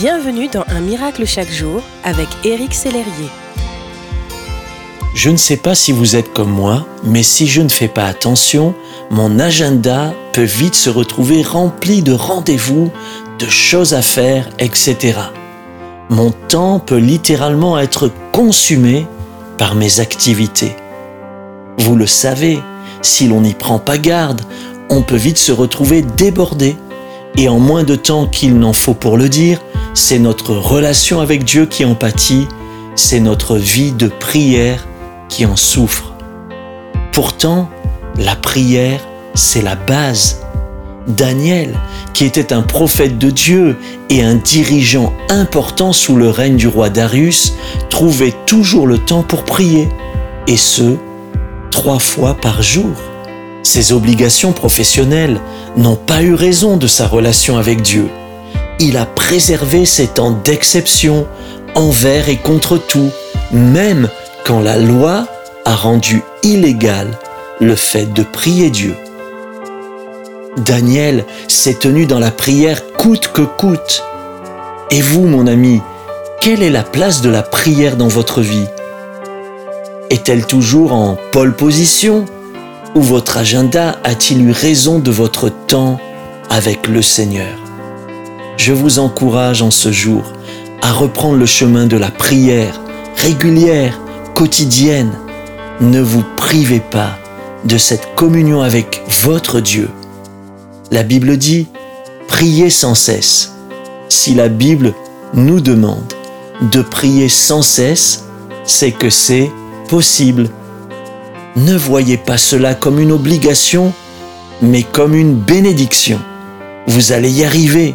Bienvenue dans Un miracle chaque jour avec Éric Sellerier. Je ne sais pas si vous êtes comme moi, mais si je ne fais pas attention, mon agenda peut vite se retrouver rempli de rendez-vous, de choses à faire, etc. Mon temps peut littéralement être consumé par mes activités. Vous le savez, si l'on n'y prend pas garde, on peut vite se retrouver débordé. Et en moins de temps qu'il n'en faut pour le dire, c'est notre relation avec Dieu qui en pâtit, c'est notre vie de prière qui en souffre. Pourtant, la prière, c'est la base. Daniel, qui était un prophète de Dieu et un dirigeant important sous le règne du roi Darius, trouvait toujours le temps pour prier, et ce, trois fois par jour. Ses obligations professionnelles n'ont pas eu raison de sa relation avec Dieu. Il a préservé ses temps d'exception envers et contre tout, même quand la loi a rendu illégal le fait de prier Dieu. Daniel s'est tenu dans la prière coûte que coûte. Et vous, mon ami, quelle est la place de la prière dans votre vie? Est-elle toujours en pole position? Ou votre agenda a-t-il eu raison de votre temps avec le Seigneur? Je vous encourage en ce jour à reprendre le chemin de la prière régulière, quotidienne. Ne vous privez pas de cette communion avec votre Dieu. La Bible dit, priez sans cesse. Si la Bible nous demande de prier sans cesse, c'est que c'est possible. Ne voyez pas cela comme une obligation, mais comme une bénédiction. Vous allez y arriver.